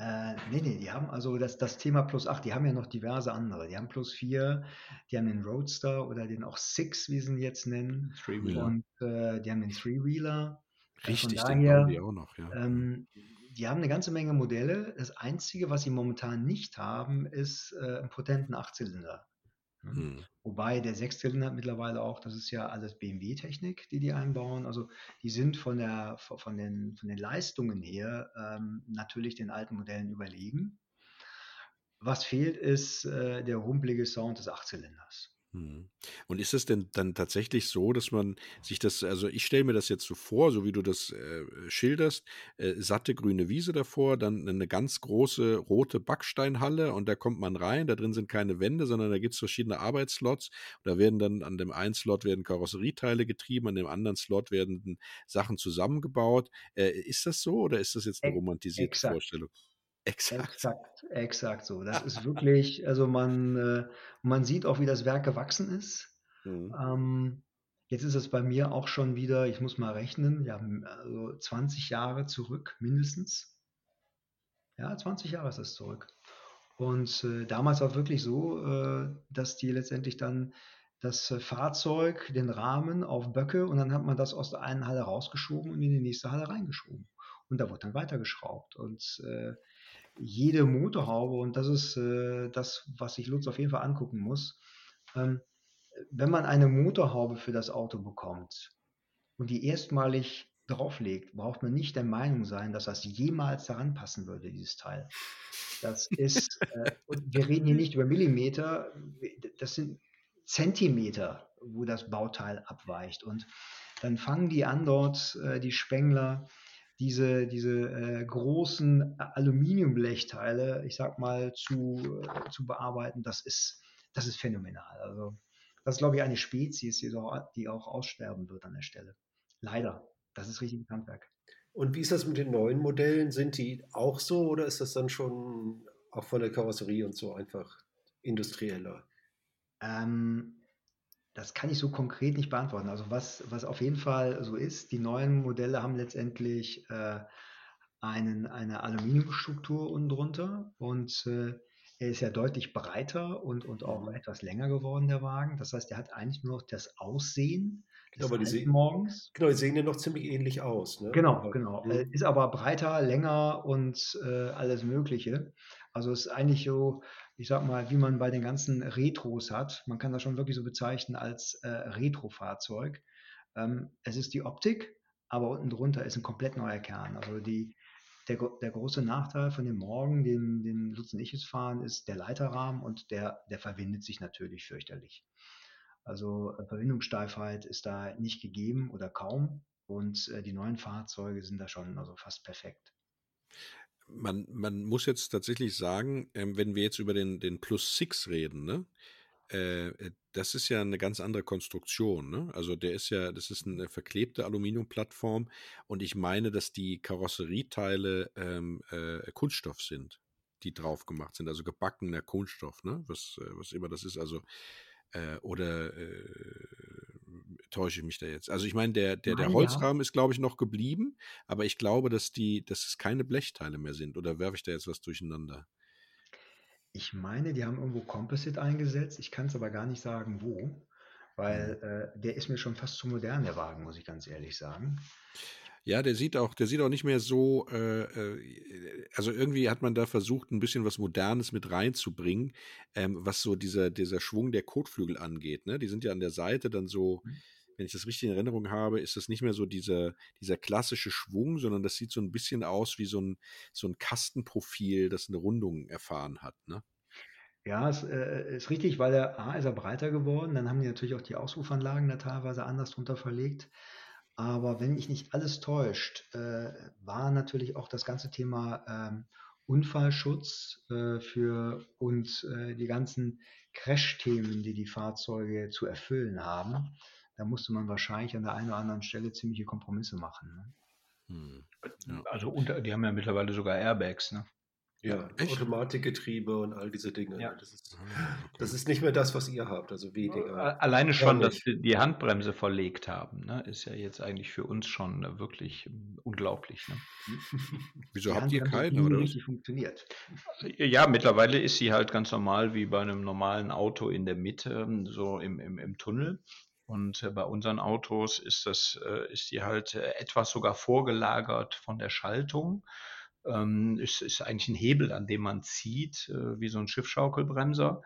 Äh, nee, nee, die haben also das, das Thema Plus 8, die haben ja noch diverse andere. Die haben Plus 4, die haben den Roadster oder den auch Six, wie sie ihn jetzt nennen. Three-Wheeler. Und äh, die haben den Three-Wheeler. Äh, Richtig, daher, den bauen die auch noch, ja. Ähm, die haben eine ganze Menge Modelle. Das Einzige, was sie momentan nicht haben, ist äh, einen potenten Achtzylinder. Ne? Hm. Wobei der Sechszylinder mittlerweile auch, das ist ja alles BMW-Technik, die die einbauen. Also die sind von, der, von, den, von den Leistungen her ähm, natürlich den alten Modellen überlegen. Was fehlt, ist äh, der rumpelige Sound des Achtzylinders. Hm. Und ist es denn dann tatsächlich so, dass man sich das, also ich stelle mir das jetzt so vor, so wie du das äh, schilderst, äh, satte grüne Wiese davor, dann eine ganz große rote Backsteinhalle und da kommt man rein, da drin sind keine Wände, sondern da gibt es verschiedene Arbeitsslots. Da werden dann an dem einen Slot werden Karosserieteile getrieben, an dem anderen Slot werden Sachen zusammengebaut. Äh, ist das so oder ist das jetzt eine romantisierte Exakt. Vorstellung? Exakt. Exakt, exakt so. Das ist wirklich, also man, äh, man sieht auch, wie das Werk gewachsen ist. Mhm. Ähm, jetzt ist es bei mir auch schon wieder, ich muss mal rechnen, ja, also 20 Jahre zurück mindestens. Ja, 20 Jahre ist das zurück. Und äh, damals war wirklich so, äh, dass die letztendlich dann das äh, Fahrzeug, den Rahmen auf Böcke und dann hat man das aus der einen Halle rausgeschoben und in die nächste Halle reingeschoben. Und da wurde dann weitergeschraubt. Und äh, jede Motorhaube, und das ist äh, das, was sich Lutz auf jeden Fall angucken muss, ähm, wenn man eine Motorhaube für das Auto bekommt und die erstmalig drauflegt, braucht man nicht der Meinung sein, dass das jemals daran passen würde, dieses Teil. Das <laughs> ist, äh, und wir reden hier nicht über Millimeter, das sind Zentimeter, wo das Bauteil abweicht. Und dann fangen die an dort, äh, die Spengler, diese, diese äh, großen Aluminiumblechteile, ich sag mal, zu, äh, zu bearbeiten, das ist, das ist phänomenal. Also, das ist, glaube ich, eine Spezies, die auch, die auch aussterben wird an der Stelle. Leider. Das ist richtig Handwerk. Und wie ist das mit den neuen Modellen? Sind die auch so oder ist das dann schon auch von der Karosserie und so einfach industrieller? Ähm, das kann ich so konkret nicht beantworten. Also was, was auf jeden Fall so ist, die neuen Modelle haben letztendlich äh, einen, eine Aluminiumstruktur unten drunter und äh, er ist ja deutlich breiter und, und auch mhm. etwas länger geworden, der Wagen. Das heißt, er hat eigentlich nur noch das Aussehen des genau, die sehen, morgens. Genau, die sehen ja noch ziemlich ähnlich aus. Ne? Genau, genau. Mhm. Ist aber breiter, länger und äh, alles Mögliche. Also ist eigentlich so, ich sag mal, wie man bei den ganzen Retros hat. Man kann das schon wirklich so bezeichnen als äh, Retro-Fahrzeug. Ähm, es ist die Optik, aber unten drunter ist ein komplett neuer Kern. Also die, der, der große Nachteil von dem Morgen, den, den und ich jetzt fahren, ist der Leiterrahmen und der, der verwindet sich natürlich fürchterlich. Also äh, Verwindungssteifheit ist da nicht gegeben oder kaum und äh, die neuen Fahrzeuge sind da schon also fast perfekt man, man muss jetzt tatsächlich sagen, ähm, wenn wir jetzt über den, den Plus Six reden, ne? Äh, äh, das ist ja eine ganz andere Konstruktion. Ne? Also der ist ja, das ist eine verklebte Aluminiumplattform und ich meine, dass die Karosserieteile ähm, äh, Kunststoff sind, die drauf gemacht sind, also gebackener Kunststoff, ne? was, äh, was immer das ist. Also äh, oder äh, täusche ich mich da jetzt? Also ich meine, der, der, der Holzrahmen ja. ist, glaube ich, noch geblieben, aber ich glaube, dass die, dass es keine Blechteile mehr sind. Oder werfe ich da jetzt was durcheinander? Ich meine, die haben irgendwo Composite eingesetzt. Ich kann es aber gar nicht sagen, wo. Weil mhm. äh, der ist mir schon fast zu modern, der Wagen, muss ich ganz ehrlich sagen. Ja, der sieht auch, der sieht auch nicht mehr so, äh, äh, also irgendwie hat man da versucht, ein bisschen was Modernes mit reinzubringen, ähm, was so dieser, dieser Schwung der Kotflügel angeht. Ne? Die sind ja an der Seite dann so, mhm wenn ich das richtig in Erinnerung habe, ist das nicht mehr so dieser, dieser klassische Schwung, sondern das sieht so ein bisschen aus wie so ein, so ein Kastenprofil, das eine Rundung erfahren hat. Ne? Ja, es äh, ist richtig, weil der A ist er breiter geworden. Dann haben die natürlich auch die Ausrufanlagen da teilweise anders drunter verlegt. Aber wenn mich nicht alles täuscht, äh, war natürlich auch das ganze Thema ähm, Unfallschutz äh, für und äh, die ganzen Crash-Themen, die die Fahrzeuge zu erfüllen haben da musste man wahrscheinlich an der einen oder anderen Stelle ziemliche Kompromisse machen. Ne? Hm. Ja. Also unter, die haben ja mittlerweile sogar Airbags, ne? Ja, Echt? Automatikgetriebe und all diese Dinge. Ja. Das, ist, ah, das ist nicht mehr das, was ihr habt, also weniger. Alleine schon, dass wir die Handbremse verlegt haben, ne, ist ja jetzt eigentlich für uns schon wirklich unglaublich. Ne? <laughs> Wieso habt ihr keine, oder? richtig funktioniert. Ja, mittlerweile ist sie halt ganz normal wie bei einem normalen Auto in der Mitte, so im, im, im Tunnel. Und äh, bei unseren Autos ist das, äh, ist die halt äh, etwas sogar vorgelagert von der Schaltung. Ähm, ist, ist eigentlich ein Hebel, an dem man zieht, wie so ein Schiffschaukelbremser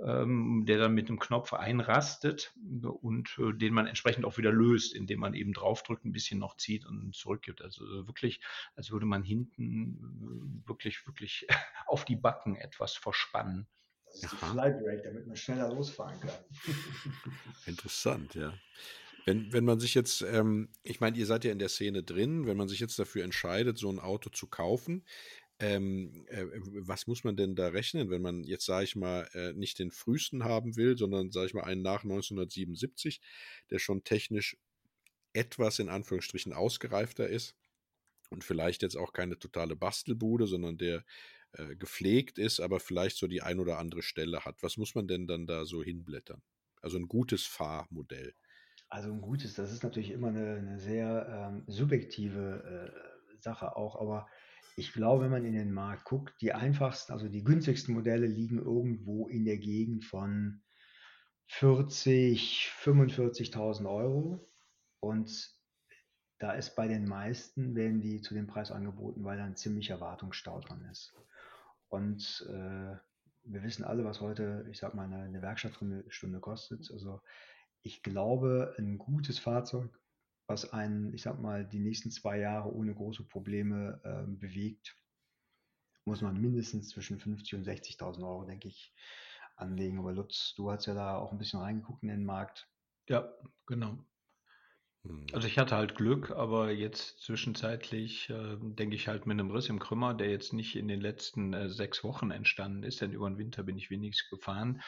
ähm, der dann mit einem Knopf einrastet und äh, den man entsprechend auch wieder löst, indem man eben draufdrückt, ein bisschen noch zieht und zurückgibt. Also wirklich, als würde man hinten wirklich, wirklich <laughs> auf die Backen etwas verspannen. Das ist die Flight Rate, damit man schneller losfahren kann. <laughs> Interessant, ja. Wenn, wenn man sich jetzt, ähm, ich meine, ihr seid ja in der Szene drin, wenn man sich jetzt dafür entscheidet, so ein Auto zu kaufen, ähm, äh, was muss man denn da rechnen, wenn man jetzt, sage ich mal, äh, nicht den frühesten haben will, sondern, sage ich mal, einen nach 1977, der schon technisch etwas in Anführungsstrichen ausgereifter ist und vielleicht jetzt auch keine totale Bastelbude, sondern der äh, gepflegt ist, aber vielleicht so die ein oder andere Stelle hat. Was muss man denn dann da so hinblättern? Also ein gutes Fahrmodell. Also ein gutes, das ist natürlich immer eine, eine sehr ähm, subjektive äh, Sache auch, aber ich glaube, wenn man in den Markt guckt, die einfachsten, also die günstigsten Modelle liegen irgendwo in der Gegend von 40, 45.000 Euro. Und da ist bei den meisten, werden die zu dem Preis angeboten, weil da ein ziemlicher Wartungsstau dran ist. Und äh, wir wissen alle, was heute, ich sag mal, eine, eine Werkstattstunde kostet. Also ich glaube, ein gutes Fahrzeug was einen, ich sag mal, die nächsten zwei Jahre ohne große Probleme äh, bewegt, muss man mindestens zwischen 50 und 60.000 Euro, denke ich, anlegen. Aber Lutz, du hast ja da auch ein bisschen reingeguckt in den Markt. Ja, genau. Also ich hatte halt Glück, aber jetzt zwischenzeitlich äh, denke ich halt mit einem Riss im Krümmer, der jetzt nicht in den letzten äh, sechs Wochen entstanden ist, denn über den Winter bin ich wenigstens gefahren,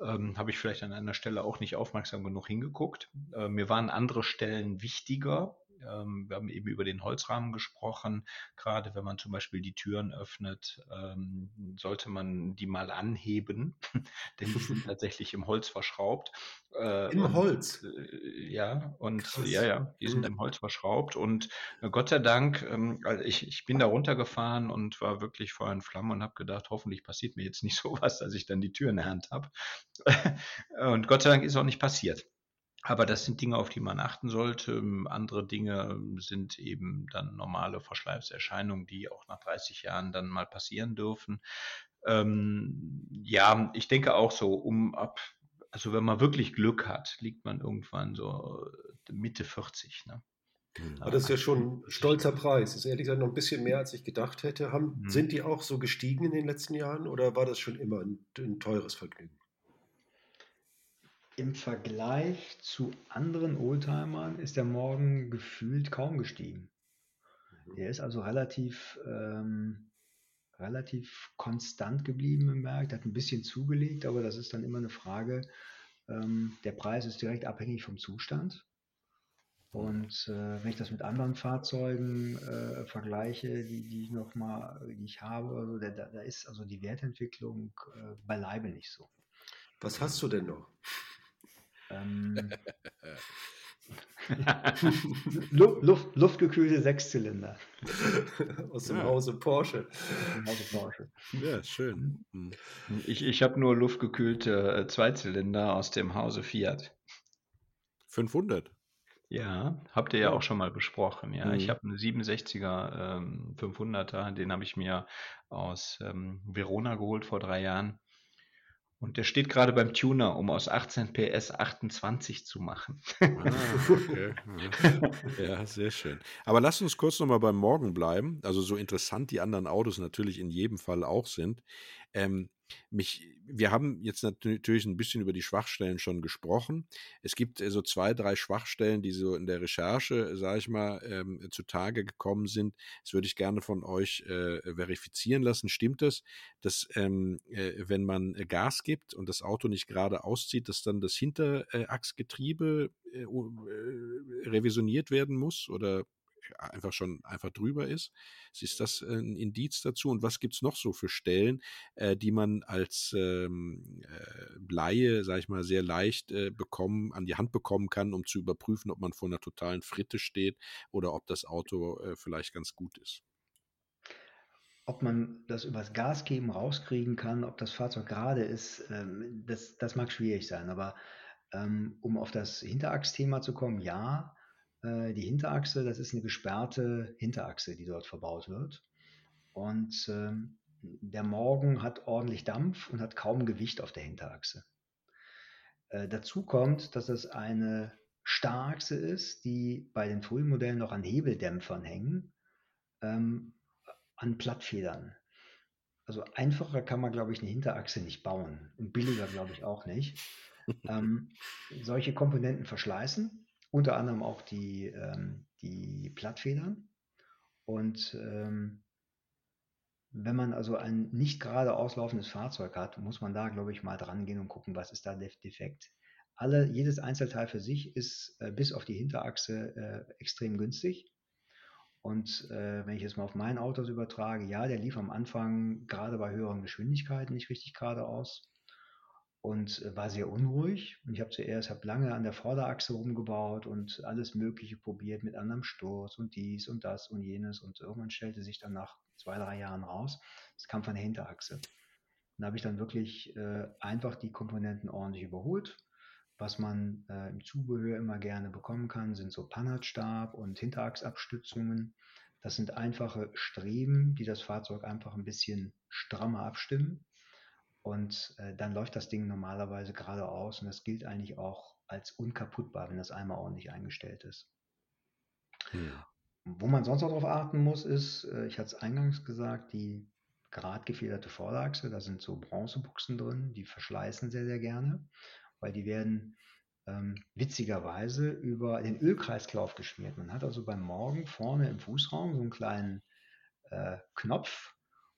ähm, habe ich vielleicht an einer Stelle auch nicht aufmerksam genug hingeguckt. Äh, mir waren andere Stellen wichtiger. Ähm, wir haben eben über den Holzrahmen gesprochen. Gerade wenn man zum Beispiel die Türen öffnet, ähm, sollte man die mal anheben, <laughs> denn die sind <laughs> tatsächlich im Holz verschraubt. Äh, Im Holz? Äh, ja, und Krass. ja, ja, die sind mhm. im Holz verschraubt. Und äh, Gott sei Dank, ähm, also ich, ich bin da runtergefahren und war wirklich Feuer in Flammen und habe gedacht, hoffentlich passiert mir jetzt nicht <laughs> sowas, dass ich dann die Tür in der Hand habe. und Gott sei Dank ist auch nicht passiert. Aber das sind Dinge, auf die man achten sollte. Ähm, andere Dinge ähm, sind eben dann normale Verschleißerscheinungen, die auch nach 30 Jahren dann mal passieren dürfen. Ähm, ja, ich denke auch so, um ab, also wenn man wirklich Glück hat, liegt man irgendwann so äh, Mitte 40. Ne? Mhm. Aber das ist ja schon ein stolzer Preis. Das ist ehrlich gesagt noch ein bisschen mehr, als ich gedacht hätte. Haben, mhm. Sind die auch so gestiegen in den letzten Jahren oder war das schon immer ein, ein teures Vergnügen? Im Vergleich zu anderen Oldtimern ist der Morgen gefühlt kaum gestiegen. Mhm. Der ist also relativ, ähm, relativ konstant geblieben im. Der hat ein bisschen zugelegt, aber das ist dann immer eine Frage. Ähm, der Preis ist direkt abhängig vom Zustand. Und äh, wenn ich das mit anderen Fahrzeugen äh, vergleiche, die, die ich noch mal, die ich habe, also da, da ist also die Wertentwicklung äh, beileibe nicht so. Was hast du denn noch? Ähm, <laughs> <laughs> Luft, luftgekühlte Sechszylinder. Aus dem ja. Hause Porsche. Aus dem Hause Porsche. Ja, schön. Hm. Ich, ich habe nur luftgekühlte äh, Zweizylinder aus dem Hause Fiat. 500? Ja, habt ihr ja auch schon mal besprochen. Ja, mhm. ich habe einen 67er ähm, 500er, den habe ich mir aus ähm, Verona geholt vor drei Jahren. Und der steht gerade beim Tuner, um aus 18 PS 28 zu machen. Ah, okay. <laughs> Ja, sehr schön. Aber lass uns kurz nochmal beim Morgen bleiben. Also so interessant die anderen Autos natürlich in jedem Fall auch sind. Ähm, mich, wir haben jetzt natürlich ein bisschen über die Schwachstellen schon gesprochen. Es gibt äh, so zwei, drei Schwachstellen, die so in der Recherche, sage ich mal, ähm, zutage gekommen sind. Das würde ich gerne von euch äh, verifizieren lassen. Stimmt es, dass ähm, äh, wenn man äh, Gas gibt und das Auto nicht gerade auszieht, dass dann das Hinterachsgetriebe äh, äh, revisioniert werden muss? Oder einfach schon einfach drüber ist. Ist das ein Indiz dazu? Und was gibt es noch so für Stellen, äh, die man als ähm, äh, Laie, sag ich mal, sehr leicht äh, bekommen, an die Hand bekommen kann, um zu überprüfen, ob man vor einer totalen Fritte steht oder ob das Auto äh, vielleicht ganz gut ist? Ob man das übers Gas geben rauskriegen kann, ob das Fahrzeug gerade ist, ähm, das, das mag schwierig sein. Aber ähm, um auf das Hinterachsthema zu kommen, ja, äh, die Hinterachse, das ist eine gesperrte Hinterachse, die dort verbaut wird. Und ähm, der Morgen hat ordentlich Dampf und hat kaum Gewicht auf der Hinterachse. Äh, dazu kommt, dass es eine Starrachse ist, die bei den frühen Modellen noch an Hebeldämpfern hängen, ähm, an Plattfedern. Also einfacher kann man, glaube ich, eine Hinterachse nicht bauen und billiger, glaube ich, auch nicht. <laughs> ähm, solche Komponenten verschleißen, unter anderem auch die, ähm, die Plattfedern. Und ähm, wenn man also ein nicht gerade auslaufendes Fahrzeug hat, muss man da, glaube ich, mal dran gehen und gucken, was ist da defekt. Alle, jedes Einzelteil für sich ist äh, bis auf die Hinterachse äh, extrem günstig. Und äh, wenn ich jetzt mal auf mein Autos übertrage, ja, der lief am Anfang gerade bei höheren Geschwindigkeiten nicht richtig geradeaus und äh, war sehr unruhig. Und ich habe zuerst hab lange an der Vorderachse rumgebaut und alles Mögliche probiert mit anderem Sturz und dies und das und jenes. Und irgendwann stellte sich dann nach zwei, drei Jahren raus, es kam von der Hinterachse. Da habe ich dann wirklich äh, einfach die Komponenten ordentlich überholt. Was man äh, im Zubehör immer gerne bekommen kann, sind so Panhardstab und Hinterachsabstützungen. Das sind einfache Streben, die das Fahrzeug einfach ein bisschen strammer abstimmen. Und äh, dann läuft das Ding normalerweise geradeaus und das gilt eigentlich auch als unkaputtbar, wenn das einmal ordentlich eingestellt ist. Hm. Wo man sonst noch darauf achten muss, ist, äh, ich hatte es eingangs gesagt, die gerade gefederte Vorderachse, da sind so Bronzebuchsen drin, die verschleißen sehr, sehr gerne, weil die werden ähm, witzigerweise über den Ölkreislauf geschmiert. Man hat also beim Morgen vorne im Fußraum so einen kleinen äh, Knopf,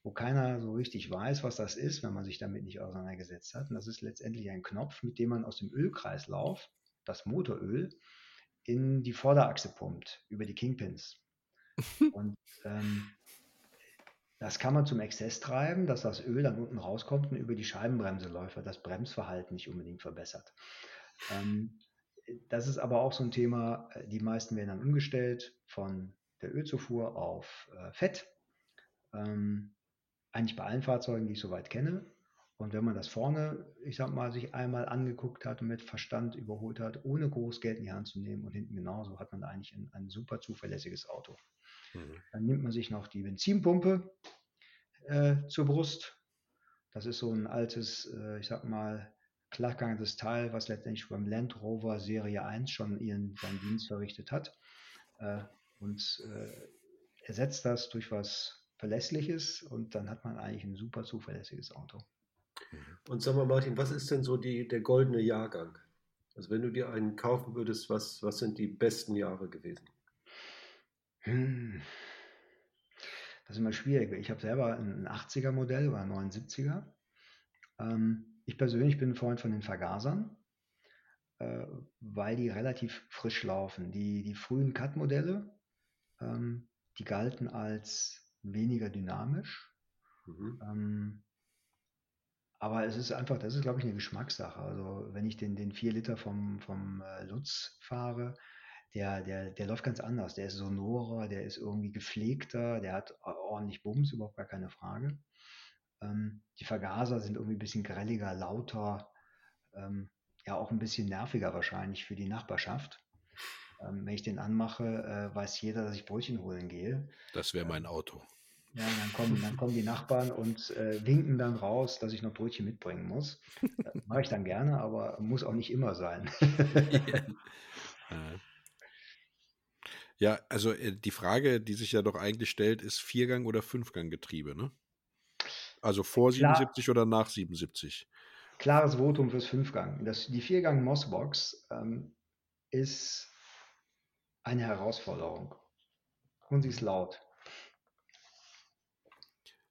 wo keiner so richtig weiß, was das ist, wenn man sich damit nicht auseinandergesetzt hat. Und das ist letztendlich ein Knopf, mit dem man aus dem Ölkreislauf das Motoröl in die Vorderachse pumpt, über die Kingpins. <laughs> Und ähm, das kann man zum Exzess treiben, dass das Öl dann unten rauskommt und über die Scheibenbremse läuft, weil das Bremsverhalten nicht unbedingt verbessert. Ähm, das ist aber auch so ein Thema, äh, die meisten werden dann umgestellt von der Ölzufuhr auf äh, Fett. Ähm, eigentlich bei allen Fahrzeugen, die ich soweit kenne. Und wenn man das vorne, ich sag mal, sich einmal angeguckt hat und mit Verstand überholt hat, ohne groß Geld in die Hand zu nehmen und hinten genauso, hat man da eigentlich ein, ein super zuverlässiges Auto. Mhm. Dann nimmt man sich noch die Benzinpumpe äh, zur Brust. Das ist so ein altes, äh, ich sag mal, klackernes Teil, was letztendlich beim Land Rover Serie 1 schon ihren, seinen Dienst verrichtet hat. Äh, und äh, ersetzt das durch was Verlässliches und dann hat man eigentlich ein super zuverlässiges Auto. Mhm. Und sag mal, Martin, was ist denn so die, der goldene Jahrgang? Also wenn du dir einen kaufen würdest, was, was sind die besten Jahre gewesen? Hm. Das ist immer schwierig. Ich habe selber ein 80er Modell oder ein 79er. Ähm, ich persönlich bin ein Freund von den Vergasern, äh, weil die relativ frisch laufen. Die, die frühen Cut-Modelle, ähm, die galten als weniger dynamisch. Mhm. Ähm, aber es ist einfach, das ist, glaube ich, eine Geschmackssache. Also wenn ich den, den 4 Liter vom, vom äh, Lutz fahre, der, der, der läuft ganz anders. Der ist sonorer, der ist irgendwie gepflegter, der hat ordentlich Bums, überhaupt gar keine Frage. Ähm, die Vergaser sind irgendwie ein bisschen grelliger, lauter, ähm, ja auch ein bisschen nerviger wahrscheinlich für die Nachbarschaft. Ähm, wenn ich den anmache, äh, weiß jeder, dass ich Brötchen holen gehe. Das wäre mein Auto. Ja, dann kommen, dann kommen die Nachbarn und äh, winken dann raus, dass ich noch Brötchen mitbringen muss. Äh, <laughs> Mache ich dann gerne, aber muss auch nicht immer sein. <laughs> ja, also äh, die Frage, die sich ja doch eigentlich stellt, ist Viergang- oder Fünfgang-Getriebe, ne? Also vor Klar, 77 oder nach 77? Klares Votum fürs Fünfgang. Das, die Viergang Mossbox ähm, ist eine Herausforderung. Und sie ist laut.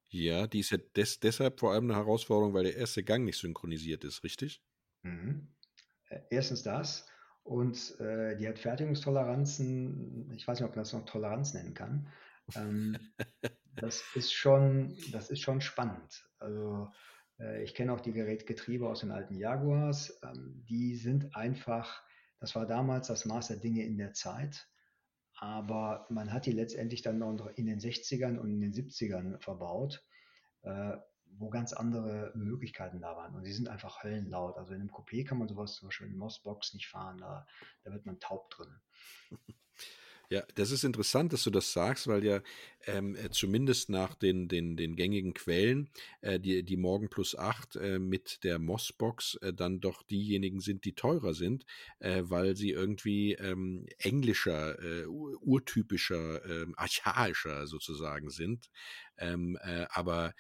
Ja, die ist ja des, deshalb vor allem eine Herausforderung, weil der erste Gang nicht synchronisiert ist, richtig? Mhm. Äh, erstens das. Und äh, die hat Fertigungstoleranzen, ich weiß nicht, ob man das noch Toleranz nennen kann. Ähm, <laughs> das, ist schon, das ist schon spannend. Also äh, ich kenne auch die Gerätgetriebe aus den alten Jaguars. Ähm, die sind einfach, das war damals das Maß der Dinge in der Zeit. Aber man hat die letztendlich dann noch in den 60ern und in den 70ern verbaut, äh, wo ganz andere Möglichkeiten da waren. Und sie sind einfach höllenlaut. Also in einem Coupé kann man sowas zum Beispiel in Mossbox nicht fahren. Da, da wird man taub drin. <laughs> Ja, das ist interessant, dass du das sagst, weil ja ähm, äh, zumindest nach den, den, den gängigen Quellen äh, die, die Morgen plus 8 äh, mit der Mossbox äh, dann doch diejenigen sind, die teurer sind, äh, weil sie irgendwie ähm, englischer, äh, urtypischer, ähm, archaischer sozusagen sind. Ähm, aber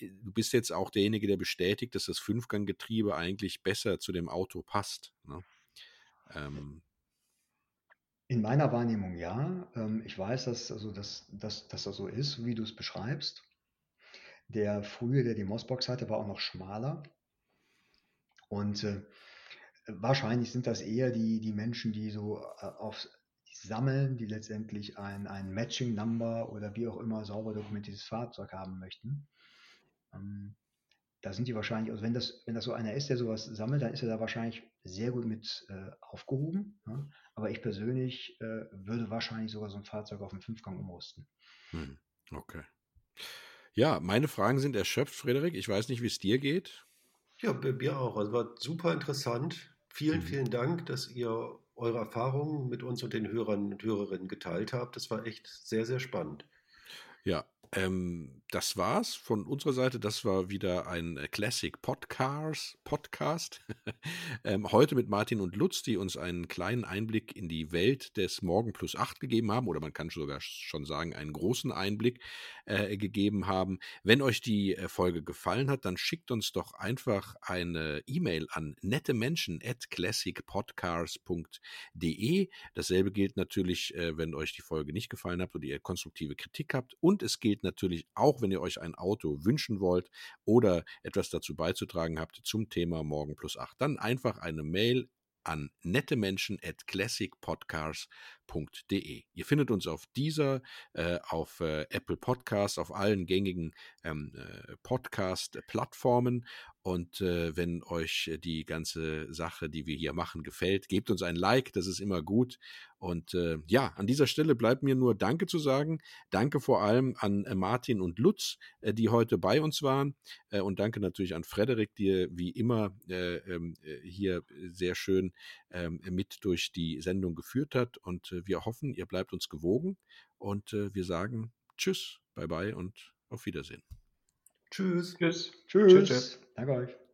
du bist jetzt auch derjenige, der bestätigt, dass das Fünfganggetriebe eigentlich besser zu dem Auto passt. Ne? Ähm, in meiner Wahrnehmung ja. Ähm, ich weiß, dass, also, dass, dass, dass das so ist, wie du es beschreibst. Der frühe, der die Mossbox hatte, war auch noch schmaler. Und äh, wahrscheinlich sind das eher die, die Menschen, die so äh, auf die sammeln, die letztendlich ein, ein Matching Number oder wie auch immer sauber dokumentiertes Fahrzeug haben möchten. Ähm, da sind die wahrscheinlich, also wenn das, wenn das so einer ist, der sowas sammelt, dann ist er da wahrscheinlich sehr gut mit äh, aufgehoben. Ja? Aber ich persönlich äh, würde wahrscheinlich sogar so ein Fahrzeug auf einen Fünfgang umrüsten. Hm, okay. Ja, meine Fragen sind erschöpft, Frederik. Ich weiß nicht, wie es dir geht. Ja, bei mir auch. Also war super interessant. Vielen, mhm. vielen Dank, dass ihr eure Erfahrungen mit uns und den Hörern und Hörerinnen geteilt habt. Das war echt sehr, sehr spannend. Ja, ähm, das war's von unserer Seite. Das war wieder ein äh, Classic Podcast. Podcast. <laughs> ähm, heute mit Martin und Lutz, die uns einen kleinen Einblick in die Welt des Morgen plus 8 gegeben haben, oder man kann sogar schon sagen, einen großen Einblick äh, gegeben haben. Wenn euch die äh, Folge gefallen hat, dann schickt uns doch einfach eine E-Mail an nettemenschen at classicpodcast.de. Dasselbe gilt natürlich, äh, wenn euch die Folge nicht gefallen hat oder ihr konstruktive Kritik habt. Und es gilt natürlich auch, wenn ihr euch ein Auto wünschen wollt oder etwas dazu beizutragen habt zum Thema Morgen plus 8. Dann einfach eine Mail an nettemenschen at classicpodcast.de. Ihr findet uns auf dieser, äh, auf äh, Apple Podcasts, auf allen gängigen ähm, äh, Podcast-Plattformen und äh, wenn euch die ganze Sache, die wir hier machen, gefällt, gebt uns ein Like, das ist immer gut. Und äh, ja, an dieser Stelle bleibt mir nur Danke zu sagen. Danke vor allem an äh, Martin und Lutz, die heute bei uns waren. Und danke natürlich an Frederik, die wie immer äh, ähm, äh, hier sehr schön ähm, mit durch die Sendung geführt hat. Und wir hoffen, ihr bleibt uns gewogen. Und wir sagen Tschüss, bye bye und auf Wiedersehen. Tschüss. Tschüss. Tschüss. Tschüss. Danke euch.